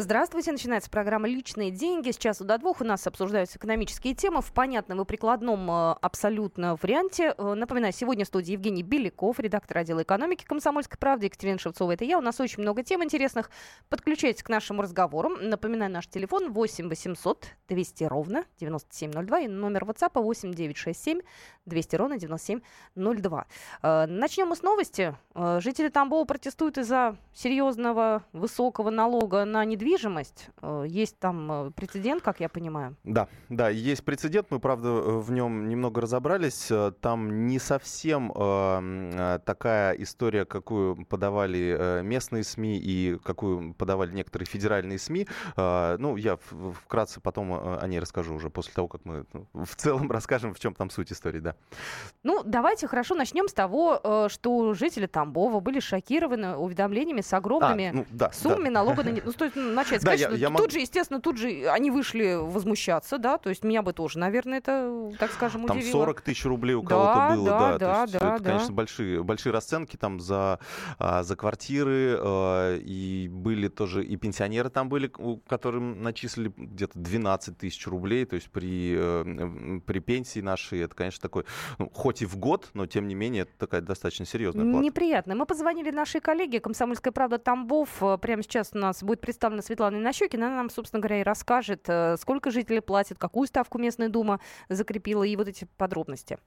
Здравствуйте, начинается программа «Личные деньги». С часу до двух у нас обсуждаются экономические темы в понятном и прикладном э, абсолютно варианте. Э, напоминаю, сегодня в студии Евгений Беляков, редактор отдела экономики «Комсомольской правды», Екатерина Шевцова, это я. У нас очень много тем интересных. Подключайтесь к нашему разговору. Напоминаю, наш телефон 8 800 200 ровно 9702 и номер WhatsApp 8 967 200 ровно 9702. Э, начнем мы с новости. Жители Тамбова протестуют из-за серьезного высокого налога на недвижимость недвижимость. Э, есть там э, прецедент, как я понимаю. Да, да, есть прецедент. Мы, правда, э, в нем немного разобрались. Там не совсем э, такая история, какую подавали местные СМИ и какую подавали некоторые федеральные СМИ. Э, ну, я вкратце потом о ней расскажу уже после того, как мы ну, в целом расскажем, в чем там суть истории, да. Ну, давайте хорошо начнем с того, что жители Тамбова были шокированы уведомлениями с огромными а, ну, да, суммами да. налога на... Ну, начать да, я, я тут мог... же, естественно, тут же они вышли возмущаться, да, то есть меня бы тоже, наверное, это, так скажем, удивило. Там 40 тысяч рублей у кого-то да, было, да, да. да, есть, да это, да. конечно, большие, большие расценки там за, а, за квартиры, а, и были тоже, и пенсионеры там были, которым начислили где-то 12 тысяч рублей, то есть при, э, при пенсии нашей, это, конечно, такой, ну, хоть и в год, но тем не менее, это такая достаточно серьезная плата. Неприятно. Мы позвонили нашей коллеге «Комсомольская правда» Тамбов. Прямо сейчас у нас будет представлена Светлана Инощекина. Она нам, собственно говоря, и расскажет, э, сколько жителей платят, какую ставку местная дума закрепила и вот эти подробности.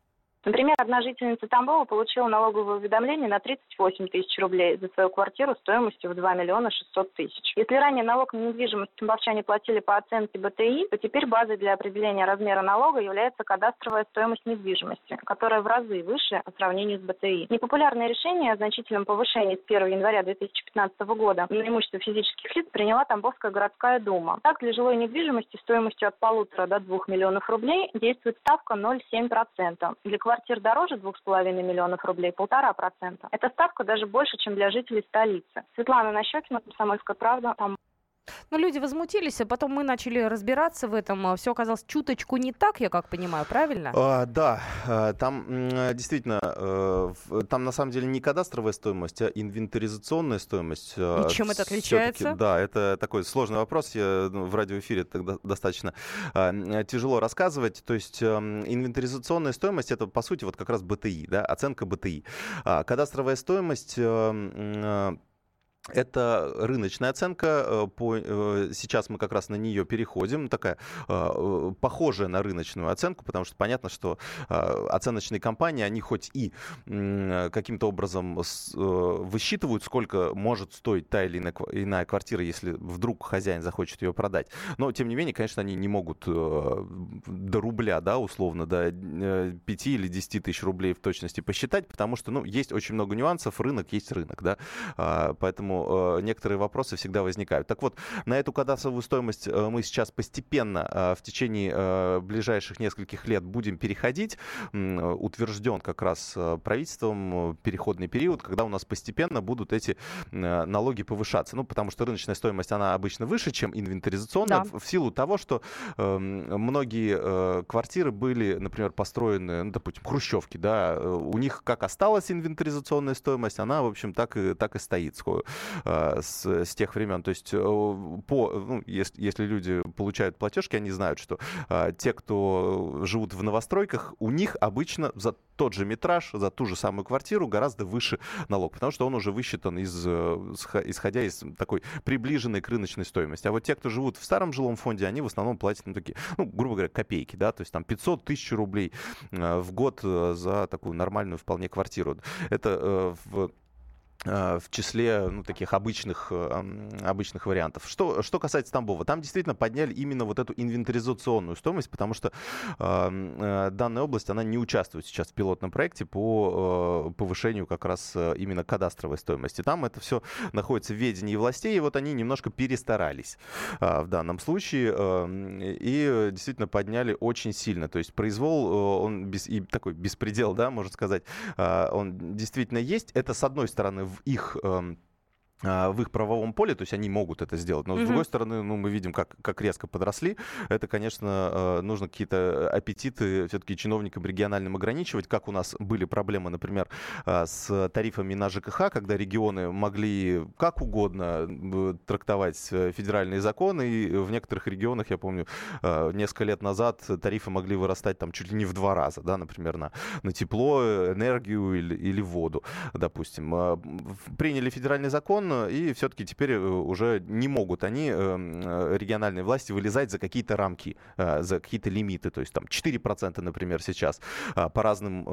Например, одна жительница Тамбова получила налоговое уведомление на 38 тысяч рублей за свою квартиру стоимостью в 2 миллиона 600 тысяч. Если ранее налог на недвижимость тамбовчане платили по оценке БТИ, то теперь базой для определения размера налога является кадастровая стоимость недвижимости, которая в разы выше по сравнению с БТИ. Непопулярное решение о значительном повышении с 1 января 2015 года на имущество физических лиц приняла Тамбовская городская дума. Так, для жилой недвижимости стоимостью от полутора до двух миллионов рублей действует ставка 0,7%. Для квартир дороже 2,5 миллионов рублей, полтора процента. Эта ставка даже больше, чем для жителей столицы. Светлана Нащекина, Комсомольская правда, там ну, люди возмутились, а потом мы начали разбираться в этом. А Все оказалось чуточку не так, я как понимаю, правильно? А, да, а, там действительно, э, там на самом деле не кадастровая стоимость, а инвентаризационная стоимость. А, И чем это отличается? Да, это такой сложный вопрос. Я ну, в радиоэфире тогда достаточно тяжело рассказывать. То есть эм, инвентаризационная стоимость это по сути вот как раз БТИ, да, оценка БТИ. Кадастровая стоимость это рыночная оценка. Э, э, сейчас мы как раз на нее переходим. Такая э, похожая на рыночную оценку, потому что понятно, что оценочные компании, они хоть и каким-то образом высчитывают, сколько может стоить та или иная квартира, если вдруг хозяин захочет ее продать. Но, тем не менее, конечно, они не могут до рубля, да, условно, до 5 или 10 тысяч рублей в точности посчитать, потому что, ну, есть очень много нюансов. Рынок есть рынок, да. А, поэтому поэтому э, некоторые вопросы всегда возникают. Так вот, на эту кадастровую стоимость э, мы сейчас постепенно э, в течение ближайших нескольких лет будем переходить. Утвержден как раз правительством переходный период, когда у нас постепенно будут эти налоги повышаться. Ну, потому что рыночная стоимость, она обычно выше, чем инвентаризационная, да. в силу того, что э, многие квартиры были, например, построены, ну, допустим, хрущевки, да, у них как осталась инвентаризационная стоимость, она, в общем, так и, так и стоит с, с тех времен. То есть, э, по, ну, если, если люди получают платежки, они знают, что э, те, кто живут в новостройках, у них обычно за тот же метраж, за ту же самую квартиру гораздо выше налог, потому что он уже высчитан из, исходя из такой приближенной к рыночной стоимости. А вот те, кто живут в старом жилом фонде, они в основном платят ну, такие, ну, грубо говоря, копейки, да, то есть там 500 тысяч рублей в год за такую нормальную вполне квартиру. Это в Э, в числе ну, таких обычных, э, обычных вариантов. Что, что касается Тамбова, там действительно подняли именно вот эту инвентаризационную стоимость, потому что э, данная область, она не участвует сейчас в пилотном проекте по э, повышению как раз именно кадастровой стоимости. Там это все находится в ведении властей, и вот они немножко перестарались э, в данном случае э, и действительно подняли очень сильно. То есть произвол, он без, и такой беспредел, да, можно сказать, э, он действительно есть. Это, с одной стороны, в их эм, в их правовом поле, то есть они могут это сделать. Но, с другой стороны, ну, мы видим, как, как резко подросли. Это, конечно, а, нужно какие-то аппетиты все-таки чиновникам региональным ограничивать, как у нас были проблемы, например, а, с тарифами на ЖКХ, когда регионы могли как угодно трактовать э, федеральные законы, и в некоторых регионах, я помню, несколько лет назад тарифы могли вырастать там чуть ли не в два раза, да, например, на, на тепло, энергию или, или воду, допустим. Приняли федеральный закон, и все-таки теперь э, уже не могут они, эм, э, региональные власти, вылезать за какие-то рамки, э, за какие-то лимиты. То есть там 4%, например, сейчас а, по разным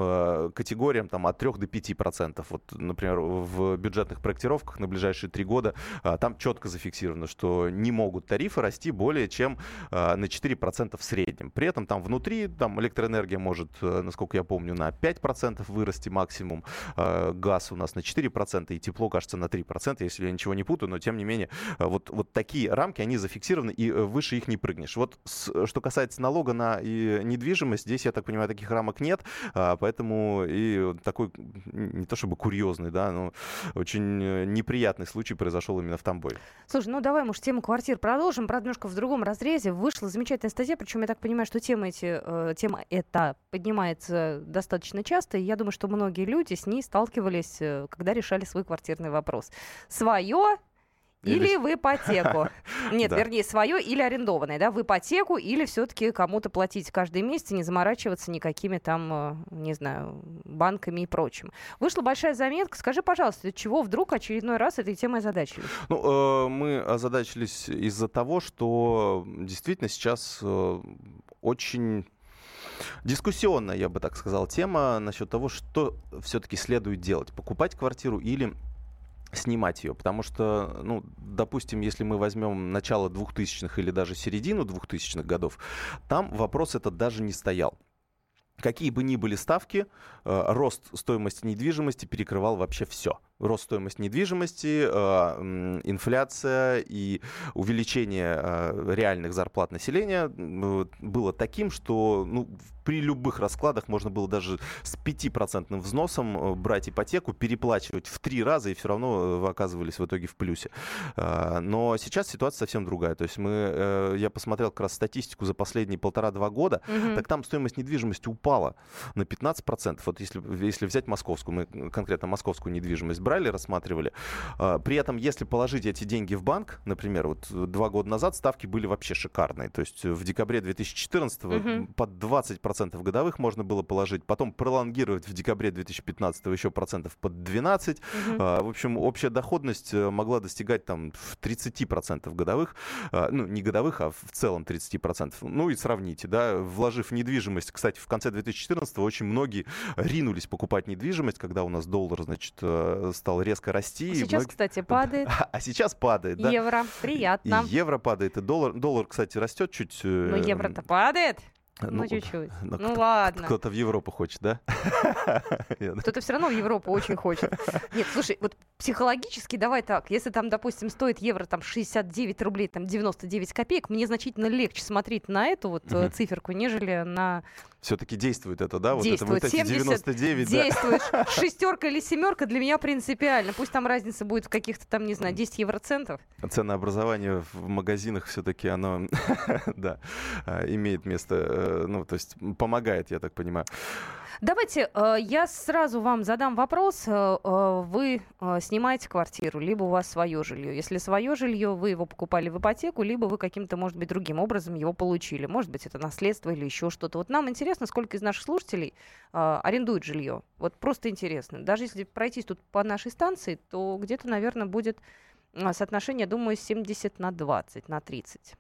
категориям там от 3 до 5%. Вот, например, в бюджетных проектировках на ближайшие три года а, там четко зафиксировано, что не могут тарифы расти более чем на 4% в среднем. При этом там внутри там электроэнергия может, насколько я помню, на 5% вырасти максимум, газ у нас на 4% и тепло, кажется, на 3%, если я ничего не путаю, но тем не менее, э, вот, вот такие рамки, они зафиксированы, и э, выше их не прыгнешь. Вот с, что касается налога на и недвижимость, здесь, я так понимаю, таких рамок нет, а, поэтому и такой, не то чтобы курьезный, да, но очень э, неприятный случай произошел именно в Тамбове. Слушай, ну давай, может, тему квартир продолжим, правда, немножко в другом разрезе. Вышла замечательная статья, причем я так понимаю, что тема, эти, э, тема эта поднимается достаточно часто, и я думаю, что многие люди с ней сталкивались, когда решали свой квартирный вопрос. Свое или, или в ипотеку. Нет, вернее, свое или арендованное, да, в ипотеку или все-таки кому-то платить каждый месяц и не заморачиваться никакими там, э, не знаю, банками и прочим. Вышла большая заметка. Скажи, пожалуйста, чего вдруг очередной раз этой темой озадачились? Ну, э, мы озадачились из-за того, что действительно сейчас э, очень дискуссионная, я бы так сказал, тема насчет того, что все-таки следует делать. Покупать квартиру или снимать ее, потому что, ну, допустим, если мы возьмем начало 2000-х или даже середину 2000-х годов, там вопрос этот даже не стоял. Какие бы ни были ставки, э, рост стоимости недвижимости перекрывал вообще все рост стоимости недвижимости, э, инфляция и увеличение э, реальных зарплат населения было таким, что ну, при любых раскладах можно было даже с 5% взносом э, брать ипотеку, переплачивать в три раза, и все равно вы оказывались в итоге в плюсе. Но сейчас ситуация совсем другая. То есть мы, я посмотрел как раз статистику за последние полтора-два года, угу. так там стоимость недвижимости упала на 15%. Вот если, если взять московскую, мы конкретно московскую недвижимость брали, рассматривали. А, при этом, если положить эти деньги в банк, например, вот два года назад ставки были вообще шикарные. То есть в декабре 2014 угу. под 20% годовых можно было положить, потом пролонгировать в декабре 2015 еще процентов под 12. Угу. В общем, общая доходность э, могла достигать там в 30% годовых, а, ну, не годовых, а в целом 30%. Ну и сравните, да, вложив недвижимость, кстати, в конце 2014 очень многие ринулись покупать недвижимость, когда у нас доллар, значит, э, стал резко расти. А сейчас, многие... кстати, падает. А сейчас падает, да? Евро, приятно. И евро падает, и доллар, доллар, кстати, растет чуть. Но э, евро-то падает. Ну, ну чуть-чуть. Ну, ну ладно. Кто-то в Европу хочет, да? Кто-то все равно в Европу очень хочет. Нет, слушай, вот психологически давай так. Если там, допустим, стоит евро там 69 рублей, там 99 копеек, мне значительно легче смотреть на эту вот угу. циферку, нежели на все-таки действует это, да? Действует. Вот это, вот эти 99, действует. Да? Шестерка или семерка для меня принципиально. Пусть там разница будет в каких-то там, не знаю, 10 евроцентов. Ценообразование в магазинах все-таки оно, да, а, имеет место, э, ну, то есть помогает, я так понимаю. Давайте э, я сразу вам задам вопрос. Э, э, вы снимаете квартиру, либо у вас свое жилье. Если свое жилье, вы его покупали в ипотеку, либо вы каким-то, может быть, другим образом его получили. Может быть, это наследство или еще что-то. Вот нам интересно, сколько из наших слушателей арендует жилье. Вот просто интересно. Даже если пройтись тут по нашей станции, то где-то, наверное, будет соотношение, думаю, 70 на 20, на 30.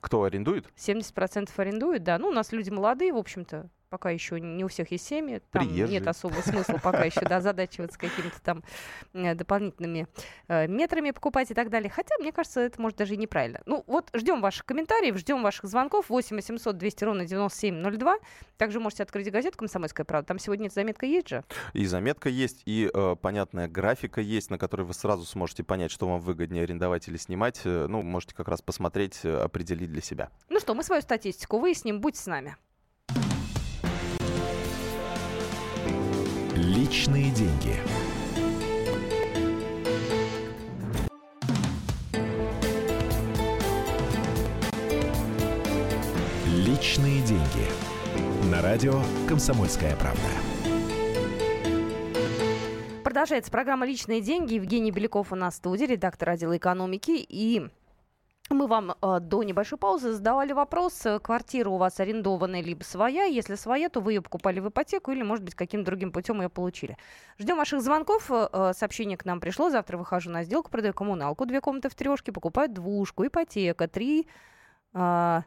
Кто арендует? 70% арендует, да. Ну, у нас люди молодые, в общем-то пока еще не у всех есть семьи, там Приезжие. нет особого смысла пока еще да, задачиваться какими-то там э, дополнительными э, метрами покупать и так далее. Хотя, мне кажется, это может даже и неправильно. Ну, вот ждем ваших комментариев, ждем ваших звонков. 8 800 200 ровно 9702. Также можете открыть газету «Комсомольская правда». Там сегодня заметка есть же? И заметка есть, и э, понятная графика есть, на которой вы сразу сможете понять, что вам выгоднее арендовать или снимать. Ну, можете как раз посмотреть, определить для себя. Ну что, мы свою статистику выясним. Будьте с нами. «Личные деньги». «Личные деньги». На радио «Комсомольская правда». Продолжается программа «Личные деньги». Евгений Беляков у нас в студии, редактор отдела экономики и мы вам э, до небольшой паузы задавали вопрос, э, квартира у вас арендованная либо своя. Если своя, то вы ее покупали в ипотеку или, может быть, каким-то другим путем ее получили. Ждем ваших звонков. Э, сообщение к нам пришло. Завтра выхожу на сделку, продаю коммуналку, две комнаты в трешке, покупаю двушку, ипотека, три э,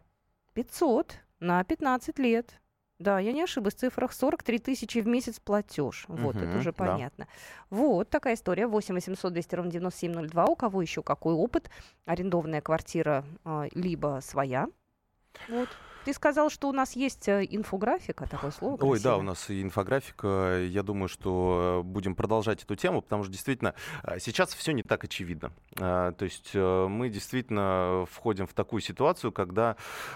500 на 15 лет. Да, я не ошиблась, в цифрах 43 тысячи в месяц платеж. Вот, это Мгм, уже да. понятно. Вот такая история. 8 800 200 ровно 9702. У кого еще какой опыт? Арендованная квартира, а, либо своя. Вот. Ты сказал, что у нас есть э, инфографика, такое слово Ой, да, красивое. у нас и инфографика. Я думаю, что э, будем продолжать эту тему, потому что действительно э, сейчас все не так очевидно. То есть мы действительно входим в такую ситуацию, когда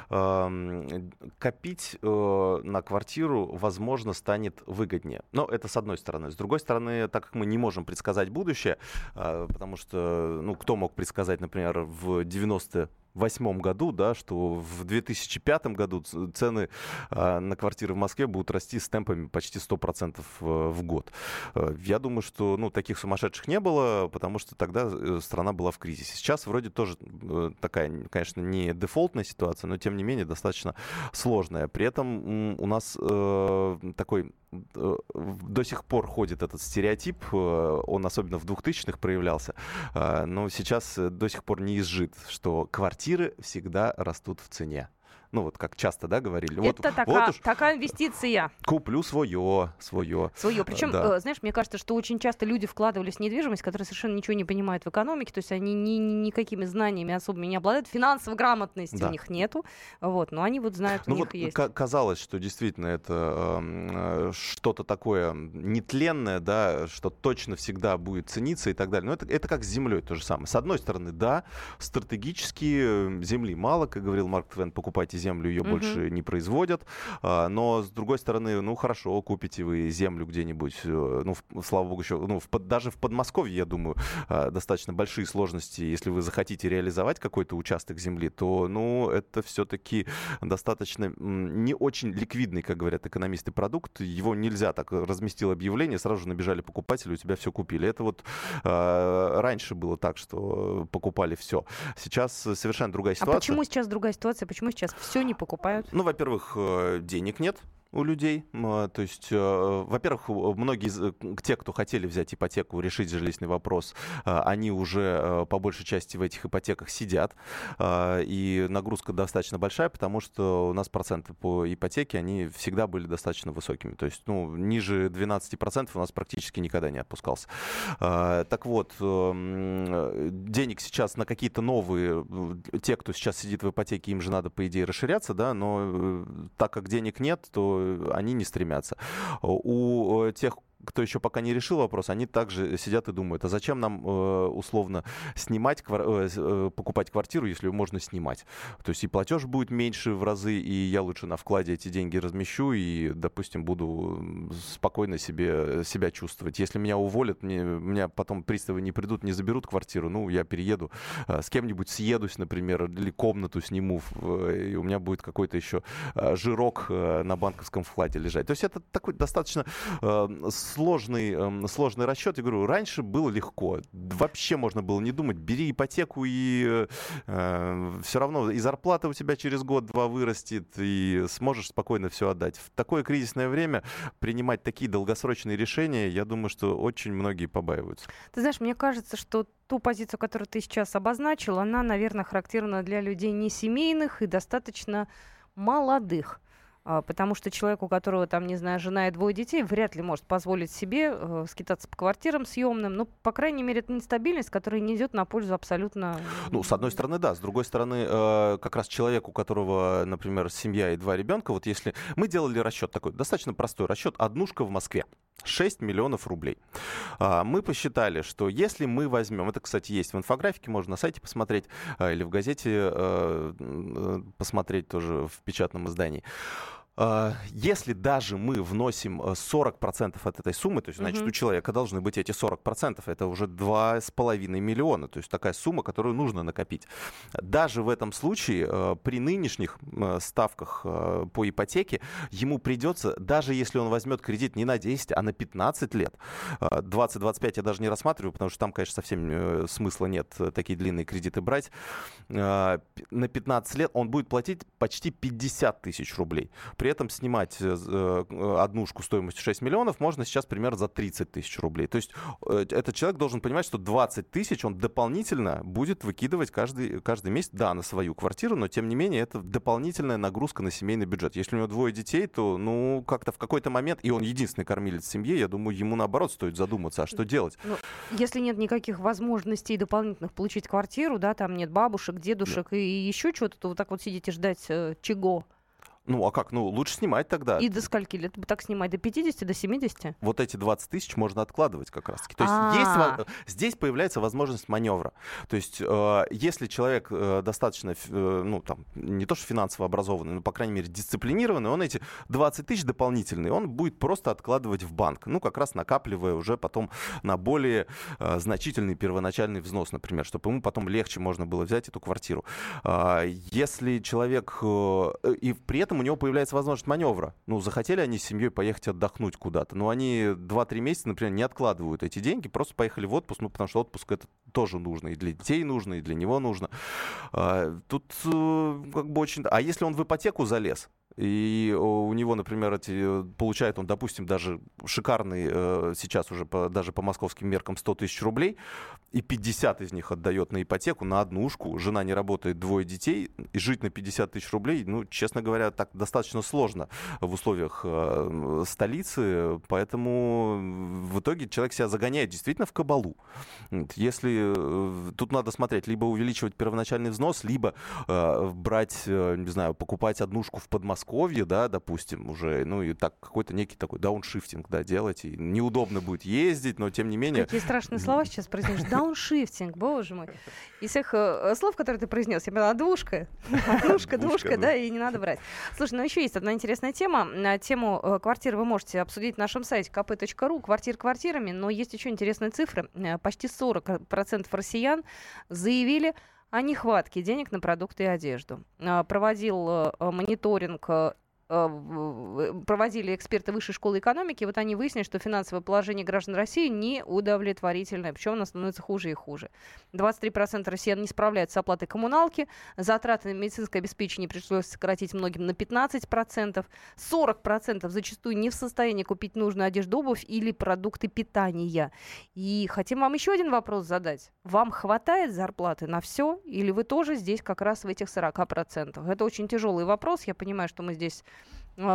эм, копить на квартиру, возможно, станет выгоднее. Но это с одной стороны. С другой стороны, так как мы не можем предсказать будущее, потому что, ну, кто мог предсказать, например, в 90 восьмом году, да, что в 2005 году цены а, на квартиры в Москве будут расти с темпами почти 100% в в год. Э, Я думаю, что ну, таких сумасшедших не было, потому что тогда э, страна была в кризисе. Сейчас вроде тоже э, такая, конечно, не дефолтная ситуация, но тем не менее достаточно сложная. При этом у нас э, такой э, до сих пор ходит этот стереотип, э, он особенно в 2000-х проявлялся, но сейчас э, до сих пор не изжит, что квартиры всегда растут в цене. Ну вот как часто, да, говорили. Вот, Это вот такая, уж такая инвестиция куплю свое, свое. свое. Причем, да. э, знаешь, мне кажется, что очень часто люди вкладывались в недвижимость, которые совершенно ничего не понимают в экономике, то есть они ни, ни- никакими знаниями особыми не обладают, финансовой грамотности Да. у них нету, вот, но они вот знают, у Ну них вот есть. ка- казалось, что действительно это эм, э, что-то такое нетленное, да, что точно всегда будет цениться и так далее. Но это, это как с землей то же самое. С одной стороны, да, стратегически э, земли мало, как говорил Марк Твен, покупайте землю, ее Мгм. больше не производят. А, Но с другой стороны, ну хорошо, купите вы землю где-нибудь, э, ну в- слава богу еще, ну в даже в Подмосковье, я думаю, а, достаточно большие сложности, если вы захотите реализовать какой-то участок земли, то, ну, это все-таки достаточно не очень ликвидный, как говорят экономисты, продукт. Его нельзя так э, разместил объявление, сразу же набежали покупатели, у тебя все купили. Это вот э, раньше было так, что покупали все. Сейчас совершенно другая А ситуация. почему сейчас другая ситуация? Почему сейчас все не покупают? Ну, во-первых, э, денег нет у людей. А, То есть, э, во-первых, многие, э, те, кто хотели взять ипотеку, решить жилищный вопрос, э, они уже по большей части в этих ипотеках сидят. И нагрузка достаточно большая, потому что у нас проценты по ипотеке, они всегда были достаточно высокими. То есть, ну, ниже 12% у нас практически никогда не отпускался. Так вот, денег сейчас на какие-то новые, те, кто сейчас сидит в ипотеке, им же надо, по идее, расширяться, да, но так как денег нет, то они не стремятся. У э, тех, кто еще пока не решил вопрос, они также сидят и думают, а зачем нам э, условно снимать, квар- э, э, покупать квартиру, если можно снимать? То есть и платеж будет меньше в разы, и я лучше на вкладе эти деньги размещу и, допустим, буду спокойно себе, себя чувствовать. Если меня уволят, мне, меня потом приставы не придут, не заберут квартиру, ну, я перееду, с кем-нибудь съедусь, например, или комнату сниму, и у меня будет какой-то еще жирок на банковском вкладе лежать. То есть это такой достаточно сложный, эм, сложный расчет. Я говорю, раньше было легко. Вообще можно было не думать. Бери ипотеку, и все равно и зарплата у тебя через год-два вырастет, и сможешь спокойно все отдать. В такое кризисное время принимать такие долгосрочные решения, я думаю, что очень многие побаиваются. Ты знаешь, мне кажется, что ту позицию, которую ты сейчас обозначил, она, наверное, характерна для людей не семейных и достаточно молодых. А, Потому что человек, у которого там, не знаю, жена и двое детей, вряд ли может позволить себе э, скитаться по квартирам съемным. Ну, по крайней мере, это нестабильность, которая не идет на пользу абсолютно. Ну, с одной стороны, да. С другой стороны, э, как раз человек, у которого, например, семья и два ребенка, вот если мы делали расчет такой, достаточно простой расчет, однушка в Москве. 6 миллионов рублей. А, Мы посчитали, что если мы возьмем, это, кстати, есть в инфографике, можно на сайте посмотреть а, или в газете э, э, посмотреть тоже в печатном издании. А, если даже мы вносим 40% э, от этой суммы, то есть, значит, угу. у человека должны быть эти 40%, это уже 2,5 миллиона, то есть такая сумма, которую нужно накопить. Даже в этом случае э, при нынешних э, ставках по ипотеке ему придется, даже если он возьмет кредит не на 10, а на 15 лет, 20-25 я даже не рассматриваю, потому что там, конечно, совсем смысла нет такие длинные кредиты брать, на 15 лет он будет платить почти 50 тысяч рублей. При при этом снимать э, э, однушку стоимостью 6 миллионов можно сейчас примерно за 30 тысяч рублей. То есть э, этот человек должен понимать, что 20 тысяч он дополнительно будет выкидывать каждый, каждый месяц, да, на свою квартиру, но тем не менее это дополнительная нагрузка на семейный бюджет. Если у него двое детей, то, ну, как-то в какой-то момент, и он единственный кормилец в семье, я думаю, ему наоборот стоит задуматься, а что делать? Ну, если нет никаких возможностей дополнительных получить квартиру, да, там нет бабушек, дедушек да. и еще что-то, то вот так вот сидите ждать э, чего? Ну, а как? Ну, лучше снимать тогда. И до скольки лет так снимать? До 50, до 70? Вот эти 20 тысяч можно откладывать как раз-таки. То есть есть, здесь появляется возможность маневра. То есть э, если человек э, достаточно, э, ну, там, не то что финансово образованный, но, по крайней мере, дисциплинированный, он эти 20 тысяч дополнительные, он будет просто откладывать в банк. Ну, как раз накапливая уже потом на более значительный первоначальный взнос, например, чтобы ему потом легче можно было взять эту квартиру. А, если человек... И при этом у него появляется возможность маневра. Ну, захотели они с семьей поехать отдохнуть куда-то, но они 2-3 месяца, например, не откладывают эти деньги, просто поехали в отпуск, ну, потому что отпуск это тоже нужно, и для детей нужно, и для него нужно. А, тут э, как бы очень... А если он в ипотеку залез, и у него, например, эти, получает он, допустим, даже шикарный э, сейчас уже по, даже по московским меркам 100 тысяч рублей, и 50 из них отдает на ипотеку, на однушку, жена не работает, двое детей, и жить на 50 тысяч рублей, ну, честно говоря, так достаточно сложно в условиях э, столицы, поэтому в итоге человек себя загоняет действительно в кабалу. Если э, тут надо смотреть, либо увеличивать первоначальный взнос, либо э, брать, э, не знаю, покупать однушку в Подмосковье, Подмосковье, да, допустим, уже, ну, и так какой-то некий такой дауншифтинг, да, делать, и неудобно будет ездить, но тем не менее... Какие страшные слова сейчас произнес. Дауншифтинг, боже мой. Из всех э, слов, которые ты произнес, я поняла, двушка, двушка, двушка, да, и не надо брать. Слушай, ну еще есть одна интересная тема. Тему э, квартиры вы можете обсудить на нашем сайте kp.ru, квартир квартирами, но есть еще интересные цифры. Э, почти 40% россиян заявили о нехватке денег на продукты и одежду. А, проводил э, мониторинг э, проводили эксперты Высшей школы экономики, вот они выяснили, что финансовое положение граждан России не удовлетворительное, причем оно становится хуже и хуже. 23% россиян не справляются с оплатой коммуналки, затраты на медицинское обеспечение пришлось сократить многим на 15%, 40% зачастую не в состоянии купить нужную одежду, обувь или продукты питания. И хотим вам еще один вопрос задать. Вам хватает зарплаты на все, или вы тоже здесь как раз в этих 40%? Это очень тяжелый вопрос, я понимаю, что мы здесь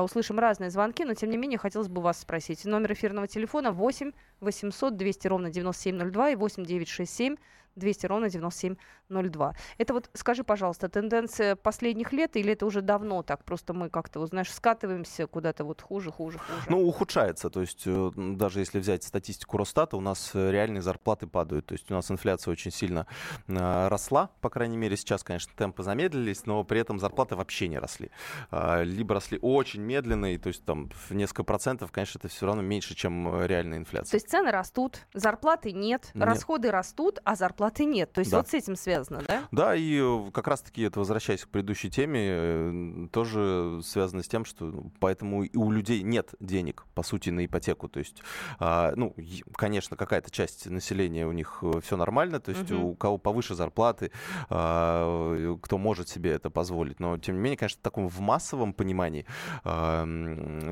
услышим разные звонки, но тем не менее хотелось бы вас спросить. Номер эфирного телефона 8 800 200 ровно 9702 и 8 967 200 ровно 9702. Это вот, скажи, пожалуйста, тенденция последних лет или это уже давно так? Просто мы как-то, вот, знаешь, скатываемся куда-то вот хуже, хуже, хуже. Ну, ухудшается. То есть э, даже если взять статистику Росстата, у нас э, реальные зарплаты падают. То есть у нас инфляция очень сильно э, росла, по крайней мере, сейчас, конечно, темпы замедлились, но при этом зарплаты вообще не росли. Э, либо росли очень медленно, и то есть там в несколько процентов, конечно, это все равно меньше, чем реальная инфляция. То есть цены растут, зарплаты нет, нет. расходы растут, а зарплаты нет. То есть да. вот с этим связано, да? Да, и э, как раз-таки это, возвращаясь к предыдущей теме, э, тоже связано с тем, что ну, поэтому и у людей нет денег, по сути, на ипотеку. То есть, а, ну, конечно, какая-то часть населения у них э, все нормально, то есть угу. у кого повыше зарплаты, а, кто может себе это позволить. Но, тем не менее, конечно, в таком в массовом понимании, а,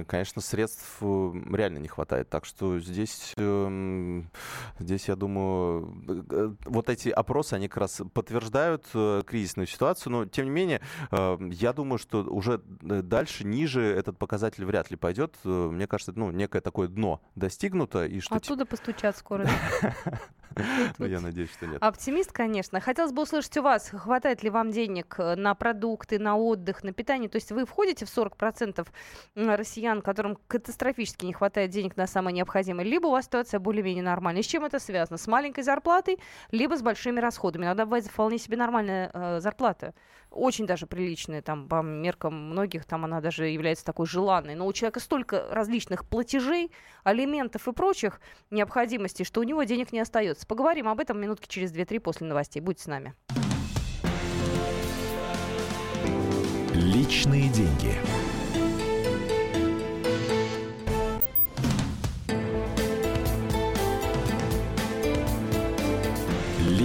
конечно, средств реально не хватает. Так что здесь, здесь я думаю, вот вот эти опросы, они как раз подтверждают э, кризисную ситуацию, но тем не менее, э, я думаю, что уже э, дальше, ниже этот показатель вряд ли пойдет. Э, мне кажется, ну, некое такое дно достигнуто. И что Оттуда постучат скоро. Ну, я надеюсь, что нет. Оптимист, конечно. Хотелось бы услышать у вас, хватает ли вам денег на продукты, на отдых, на питание? То есть вы входите в 40% 40% россиян, которым катастрофически не хватает денег на самое необходимое, либо у вас ситуация более-менее нормальная. С чем это связано? С маленькой зарплатой, либо с большими расходами. Иногда бывает вполне себе нормальная э, зарплата. Очень даже приличная, там, по меркам многих, там она даже является такой желанной. Но у человека столько различных платежей, алиментов и прочих необходимостей, что у него денег не остается. Поговорим об этом минутки через 2-3 после новостей. Будьте с нами. Личные деньги.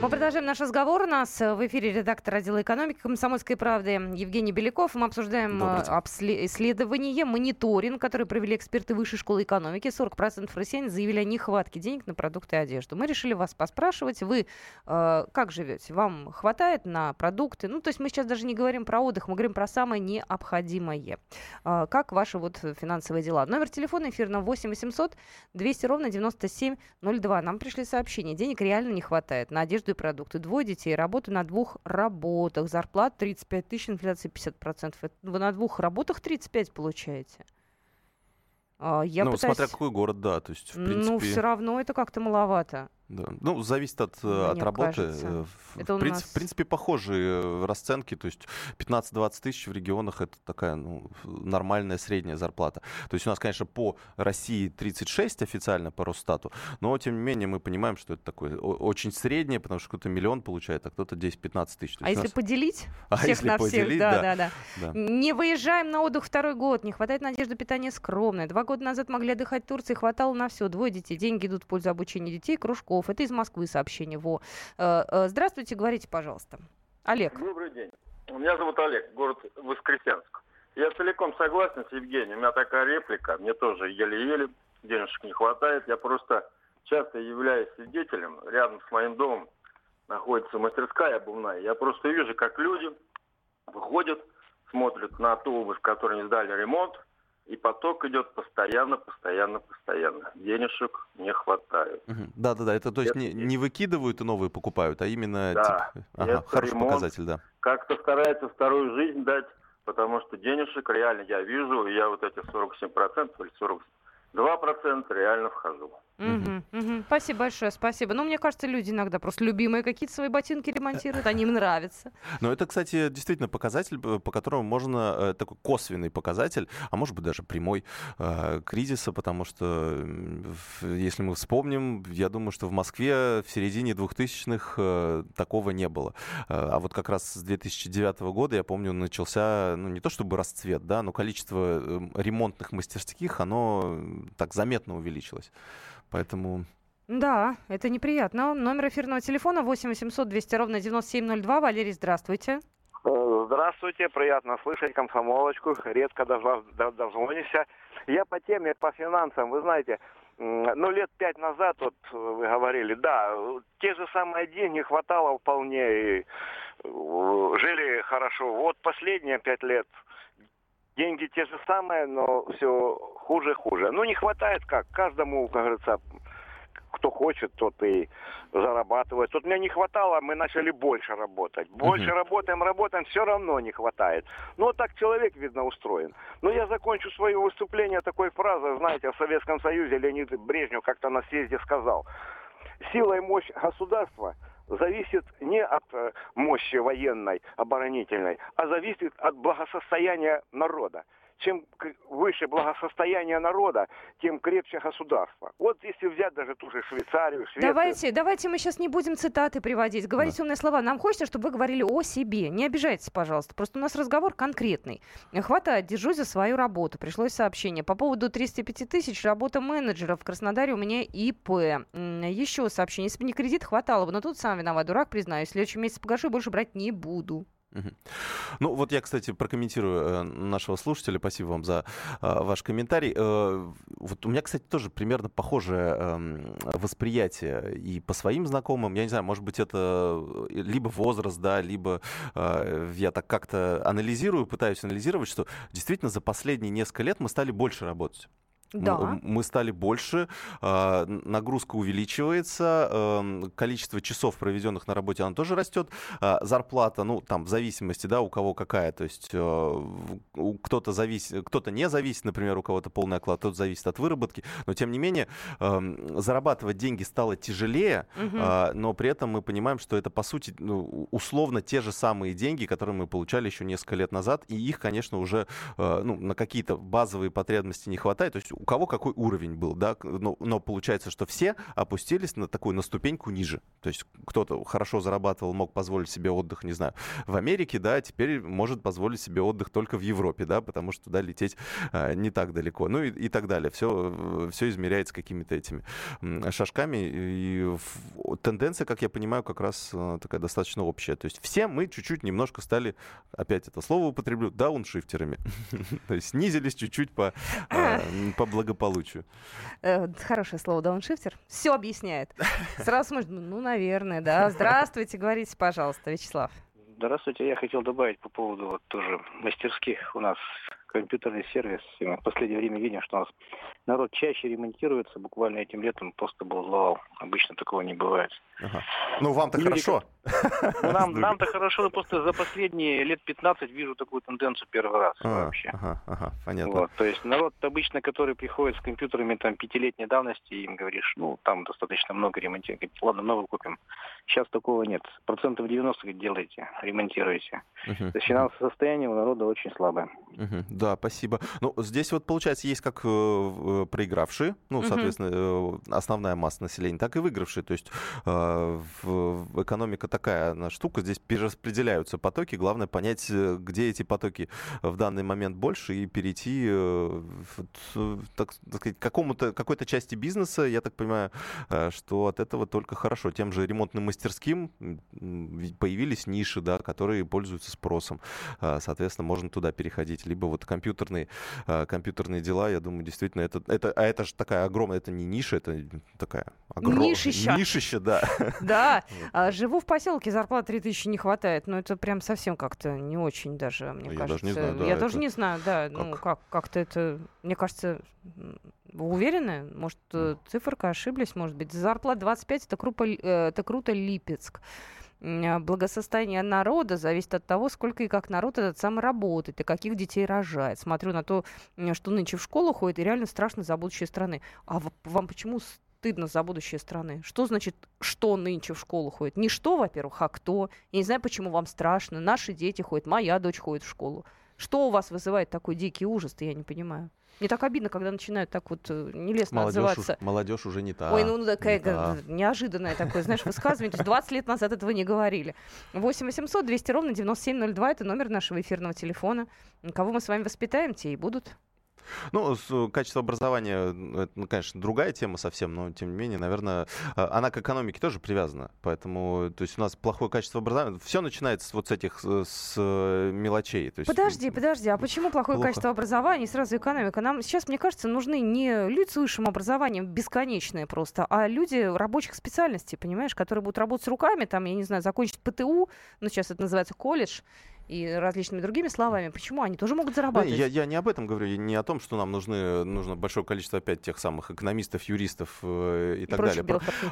Мы продолжаем наш разговор. У нас в эфире редактор отдела экономики «Комсомольской правды» Евгений Беляков. Мы обсуждаем э, исследование, мониторинг, который провели эксперты Высшей школы экономики. 40% россиян заявили о нехватке денег на продукты и одежду. Мы решили вас поспрашивать. Вы э, как живете? Вам хватает на продукты? Ну, то есть мы сейчас даже не говорим про отдых, мы говорим про самое необходимое. Э, как ваши вот финансовые дела? Номер телефона эфирного 8 800 200 ровно 9702. Нам пришли сообщения. Денег реально не хватает на одежду и продукты. Двое детей, работаю на двух работах, зарплата 35 тысяч, инфляция 50%. Вы на двух работах 35 получаете? А, я ну, пытаюсь... смотря какой город, да. То есть, в ну, принципе... Ну, все равно это как-то маловато. Да. Ну, зависит от, э, от работы. Э, это в, принципе, нас... в принципе, похожие э, расценки. То есть 15-20 тысяч в регионах это такая ну, нормальная средняя зарплата. То есть у нас, конечно, по России 36 официально по Росстату, но тем не менее мы понимаем, что это такое очень среднее, потому что кто-то миллион получает, а кто-то 10-15 тысяч. А если нас... поделить а всех если на поделить, всех? Да, да, да, да. Не выезжаем на отдых второй год, не хватает надежды питания скромное. Два года назад могли отдыхать в Турции, хватало на все. Двое детей, деньги идут в пользу обучения детей, кружков Песков. Это из Москвы сообщение. Во. Э, э, здравствуйте, говорите, пожалуйста. Олег. Добрый день. Меня зовут Олег, город Воскресенск. Я целиком согласен с Евгением. У меня такая реплика. Мне тоже еле-еле денежек не хватает. Я просто часто являюсь свидетелем. Рядом с моим домом находится мастерская обувная. Я просто вижу, как люди выходят, смотрят на ту обувь, которую не сдали ремонт, и поток идет постоянно, постоянно, постоянно. Денежек не хватает. Да, да, да. Это то есть это... Не, не выкидывают и новые покупают, а именно да, тип... ага, хороший ремонт. показатель, да. Как-то старается вторую жизнь дать, потому что денежек реально я вижу, и я вот эти 47% или 42% реально вхожу. Угу, угу. Спасибо большое, спасибо. Ну, мне кажется, люди иногда просто любимые какие-то свои ботинки ремонтируют, они им нравятся. Но это, кстати, действительно показатель, по которому можно, э, такой косвенный показатель, а может быть даже прямой э, кризиса, потому что, если мы вспомним, я думаю, что в Москве в середине 2000-х э, такого не было. Э, а вот как раз с 2009 года, я помню, начался, ну, не то чтобы расцвет, да, но количество эм, ремонтных мастерских, оно так заметно увеличилось. Поэтому... Да, это неприятно. Номер эфирного телефона 8 800 200 ровно 9702. Валерий, здравствуйте. Э, здравствуйте, приятно слышать комсомолочку, редко дозвонишься. Я по теме, по финансам, вы знаете, ну, лет пять назад, вот вы говорили, да, те же самые деньги хватало вполне, и э, жили хорошо. Вот последние пять лет деньги те же самые, но все хуже и хуже. Ну, не хватает как. Каждому, как говорится, кто хочет, тот и зарабатывает. Тут мне не хватало, мы начали больше работать. Больше uh-huh. работаем, работаем, все равно не хватает. Ну, вот так человек, видно, устроен. Но я закончу свое выступление такой фразой, знаете, в Советском Союзе Леонид Брежнев как-то на съезде сказал. Сила и мощь государства – зависит не от э, мощи военной, оборонительной, а зависит от благосостояния народа чем выше благосостояние народа, тем крепче государство. Вот если взять даже ту же Швейцарию, Швецию... Давайте, давайте мы сейчас не будем цитаты приводить, говорить да. умные слова. Нам хочется, чтобы вы говорили о себе. Не обижайтесь, пожалуйста. Просто у нас разговор конкретный. Хватает, держусь за свою работу. Пришлось сообщение. По поводу 305 тысяч, работа менеджера в Краснодаре у меня ИП. Еще сообщение. Если бы не кредит, хватало бы. Но тут сам виноват, дурак, признаюсь. В следующем месяце покажу, больше брать не буду. Ну вот я, кстати, прокомментирую э, нашего слушателя. Спасибо вам за э, ваш комментарий. Э, вот у меня, кстати, тоже примерно похожее э, восприятие и по своим знакомым. Я не знаю, может быть, это э, либо возраст, да, либо э, я так как-то анализирую, пытаюсь анализировать, что действительно за последние несколько лет мы стали больше работать. Да. Мы стали больше, а, нагрузка увеличивается, эм, количество часов, проведенных на работе, оно тоже растет. А, зарплата, ну, там, в зависимости, да, у кого какая. То есть э, кто-то зависит, кто-то не зависит, например, у кого-то полный оклад, кто-то зависит от выработки. Но, тем не менее, эм, зарабатывать деньги стало тяжелее, угу. но при этом мы понимаем, что это, по сути, ну, условно те же самые деньги, которые мы получали еще несколько лет назад, и их, конечно, уже э, ну, на какие-то базовые потребности не хватает. То есть у кого какой уровень был, да, но, но получается, что все опустились на такую, на ступеньку ниже. То есть кто-то хорошо зарабатывал, мог позволить себе отдых, не знаю, в Америке, да, теперь может позволить себе отдых только в Европе, да, потому что туда лететь а, не так далеко, ну и, и так далее. Все, все измеряется какими-то этими шажками, и тенденция, как я понимаю, как раз а, такая достаточно общая. То есть все мы чуть-чуть немножко стали, опять это слово употреблю, дауншифтерами. То есть снизились чуть-чуть по, а, благополучию. Э, хорошее слово дауншифтер. Все объясняет. Сразу можно, ну, наверное, да. Здравствуйте, говорите, пожалуйста, Вячеслав. Здравствуйте, я хотел добавить по поводу вот тоже мастерских у нас компьютерный сервис. И мы в последнее время видим, что у нас народ чаще ремонтируется. Буквально этим летом просто был завал. Обычно такого не бывает. Ага. Ну, вам-то хорошо. Ну, нам, нам-то хорошо, но просто за последние лет 15 вижу такую тенденцию первый раз а, вообще. Ага, ага, понятно. Вот, то есть народ обычно, который приходит с компьютерами там пятилетней давности, им говоришь, ну, там достаточно много ремонтировать. Ладно, новый купим. Сейчас такого нет. Процентов 90 делайте, ремонтируйте. Uh-huh. То есть финансовое состояние у народа очень слабое. Uh-huh. Да, спасибо. Ну, здесь вот, получается, есть как э, проигравшие, ну, соответственно, uh-huh. основная масса населения, так и выигравшие. То есть э, экономика такая она штука, здесь перераспределяются потоки. Главное понять, э, где эти потоки в данный момент больше и перейти э, так, так сказать, к какому-то, какой-то части бизнеса, я так понимаю, э, что от этого только хорошо. Тем же ремонтным мастерским появились ниши, да, которые пользуются спросом. Соответственно, можно туда переходить. Либо вот компьютерные, компьютерные дела, я думаю, действительно, это, это, а это же такая огромная, это не ниша, это такая огромная... Нишища. Нишища, да. Да, а, живу в поселке, зарплаты 3000 не хватает, но это прям совсем как-то не очень даже, мне я кажется. Даже не знаю, да, я это... даже не знаю, да, ну как, как-то это, мне кажется, вы уверены? Может, э, циферка ошиблись, может быть. Зарплата 25 это, крупо, э, это круто Липецк. А, благосостояние народа зависит от того, сколько и как народ этот сам работает, и каких детей рожает. Смотрю на то, что нынче в школу ходит, и реально страшно за будущее страны. А вам почему стыдно за будущее страны. Что значит, что нынче в школу ходит? Не что, во-первых, а кто. Я не знаю, почему вам страшно. Наши дети ходят, моя дочь ходит в школу. Что у вас вызывает такой дикий ужас, я не понимаю. Мне так обидно, когда начинают так вот э, нелестно молодежь отзываться. Уж, молодежь уже не та. Ой, ну такая не неожиданное такое, знаешь, высказывание. То есть 20 лет назад этого не говорили. 8 800 200 ровно 9702 это номер нашего эфирного телефона. Кого мы с вами воспитаем, те и будут. Ну, качество образования, это, ну, конечно, другая тема совсем, но тем не менее, наверное, а, она к экономике тоже привязана. Поэтому, то есть у нас плохое качество образования. Все начинается вот с этих с э, мелочей. То есть... Подожди, подожди, а почему плохое Плохо. качество образования и сразу экономика? Нам сейчас, мне кажется, нужны не люди с высшим образованием, бесконечные просто, а люди рабочих специальностей, понимаешь, которые будут работать руками, там, я не знаю, закончить ПТУ, ну, сейчас это называется колледж, и различными другими словами. Почему они тоже могут зарабатывать? Я, я не об этом говорю, не о том, что нам нужны, нужно большое количество опять тех самых экономистов, юристов э, и, и так далее.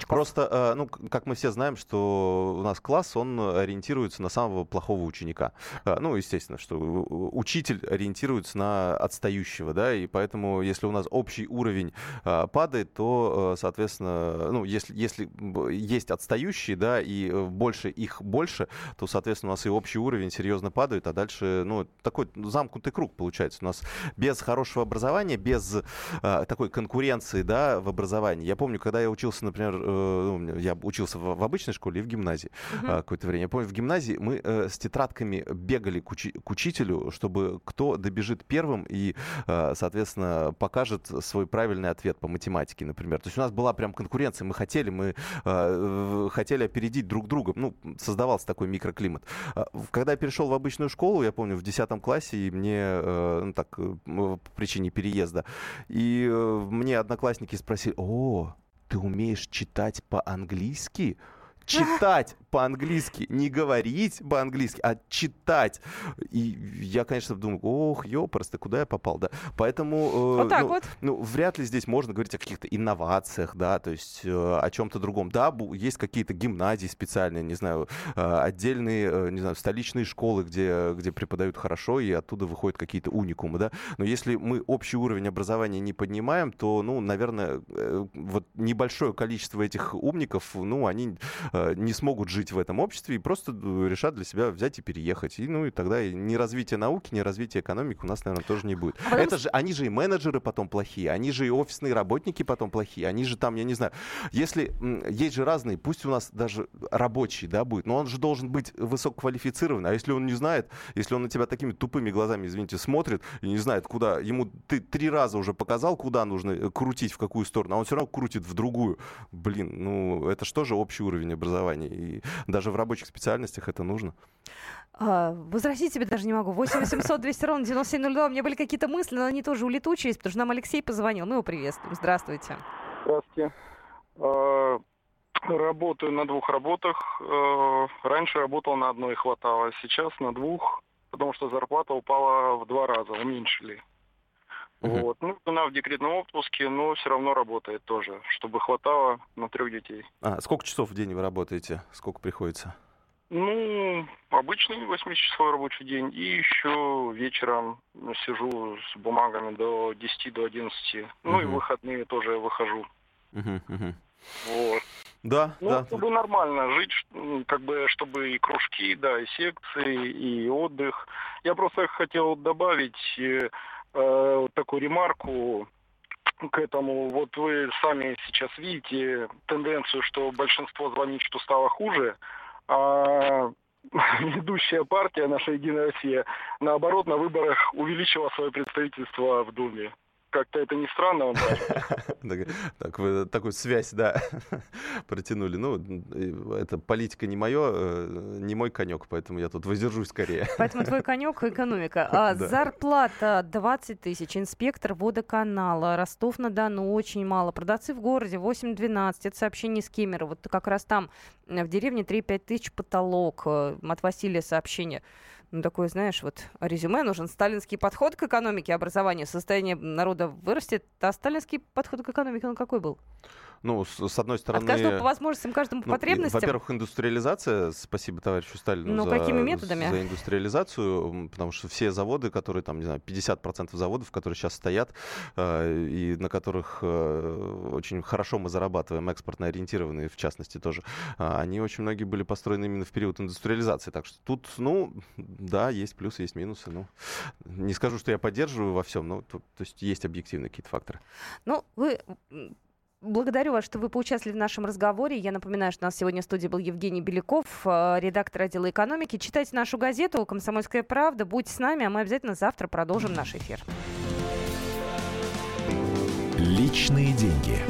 Просто, э, ну, как мы все знаем, что у нас класс, он ориентируется на самого плохого ученика. Э, ну, естественно, что учитель ориентируется на отстающего, да, и поэтому, если у нас общий уровень падает, то, соответственно, ну, если, если есть отстающие, да, и больше их больше, то, соответственно, у нас и общий уровень серьезно серьезно падают, а дальше, ну, такой замкнутый круг получается. У нас без хорошего образования, без э, такой конкуренции, да, в образовании. Я помню, когда я учился, например, э, ну, я учился в, в обычной школе и в гимназии uh-huh. э, какое-то время. Я помню, в гимназии мы э, с тетрадками бегали к, учи- к учителю, чтобы кто добежит первым и, э, соответственно, покажет свой правильный ответ по математике, например. То есть у нас была прям конкуренция, мы хотели, мы э, хотели опередить друг друга. Ну, создавался такой микроклимат. Когда я перешел в обычную школу, я помню, в 10 классе, и мне, э, ну так, э, по причине переезда, и э, мне одноклассники спросили, о, ты умеешь читать по-английски? Читать по-английски, не говорить по-английски, а читать. И я, конечно, думаю, ох, ёпрст, куда я попал, да. Поэтому... Э, вот так ну, вот. Ну, вряд ли здесь можно говорить о каких-то инновациях, да, то есть э, о чем-то другом. Да, есть какие-то гимназии специальные, не знаю, э, отдельные, не знаю, столичные школы, где, где преподают хорошо, и оттуда выходят какие-то уникумы, да. Но если мы общий уровень образования не поднимаем, то, ну, наверное, вот небольшое количество этих умников, ну, они не смогут жить в этом обществе и просто решат для себя взять и переехать. И, ну, и тогда ни развития науки, ни развития экономики у нас, наверное, тоже не будет. А Это же, они же и менеджеры потом плохие, они же и офисные работники потом плохие, они же там, я не знаю, если есть же разные, пусть у нас даже рабочий, да, будет, но он же должен быть высококвалифицированный, а если он не знает, если он на тебя такими тупыми глазами, извините, смотрит и не знает, куда, ему ты три раза уже показал, куда нужно э, крутить, в какую сторону, а он все равно крутит в другую. Блин, ну это что же общий уровень образования, и даже в рабочих специальностях это нужно. А, возразить себе даже не могу. 8 800 200 ровно 9702. У меня были какие-то мысли, но они тоже улетучились, потому что нам Алексей позвонил. Мы его приветствуем. Здравствуйте. Здравствуйте. А, работаю на двух работах. А, раньше работал на одной, хватало. Сейчас на двух, потому что зарплата упала в два раза, уменьшили. Uh-huh. Вот. Ну, она в декретном отпуске, но все равно работает тоже, чтобы хватало на трех детей. А, сколько часов в день вы работаете? Сколько приходится? Ну, обычный восьмичасовой рабочий день. И еще вечером сижу с бумагами до 10, до 11. Uh-huh. Ну и выходные тоже выхожу. Uh-huh, uh-huh. Вот. Да, ну, да. чтобы нормально жить, как бы, чтобы и кружки, да, и секции, и отдых. Я просто хотел добавить э, такую ремарку к этому. Вот вы сами сейчас видите тенденцию, что большинство звонит, что стало хуже а ведущая партия, наша Единая Россия, наоборот, на выборах увеличила свое представительство в Думе как-то это не странно. Так, вы такую связь, да, протянули. Ну, это политика не мое, э, не мой конек, поэтому я тут воздержусь скорее. Поэтому твой конек экономика. А, зарплата 20 тысяч, инспектор водоканала, Ростов-на-Дону очень мало, продавцы в городе 8-12, это сообщение с Кемера, вот как раз там э, в деревне 3-5 тысяч потолок, э, от Василия сообщение ну, такое, знаешь, вот резюме, нужен сталинский подход к экономике, образование, состояние народа вырастет. А сталинский подход к экономике, он какой был? Ну, с, с одной стороны... От каждого по возможностям, каждому по ну, потребностям. Во-первых, индустриализация. Спасибо товарищу Сталину ну, за, какими методами? за индустриализацию, потому что все заводы, которые там, не знаю, 50% заводов, которые сейчас стоят, э, и на которых э, очень хорошо мы зарабатываем, экспортно ориентированные в частности тоже, э, они очень многие были построены именно в период индустриализации. Так что тут, ну, да, есть плюсы, есть минусы. Ну, не скажу, что я поддерживаю во всем, но тут, то есть есть объективные какие-то факторы. Ну, вы Благодарю вас, что вы поучаствовали в нашем разговоре. Я напоминаю, что у нас сегодня в студии был Евгений Беляков, э, редактор отдела экономики. Читайте нашу газету «Комсомольская правда». Будьте с нами, а мы обязательно завтра продолжим наш эфир. Личные деньги.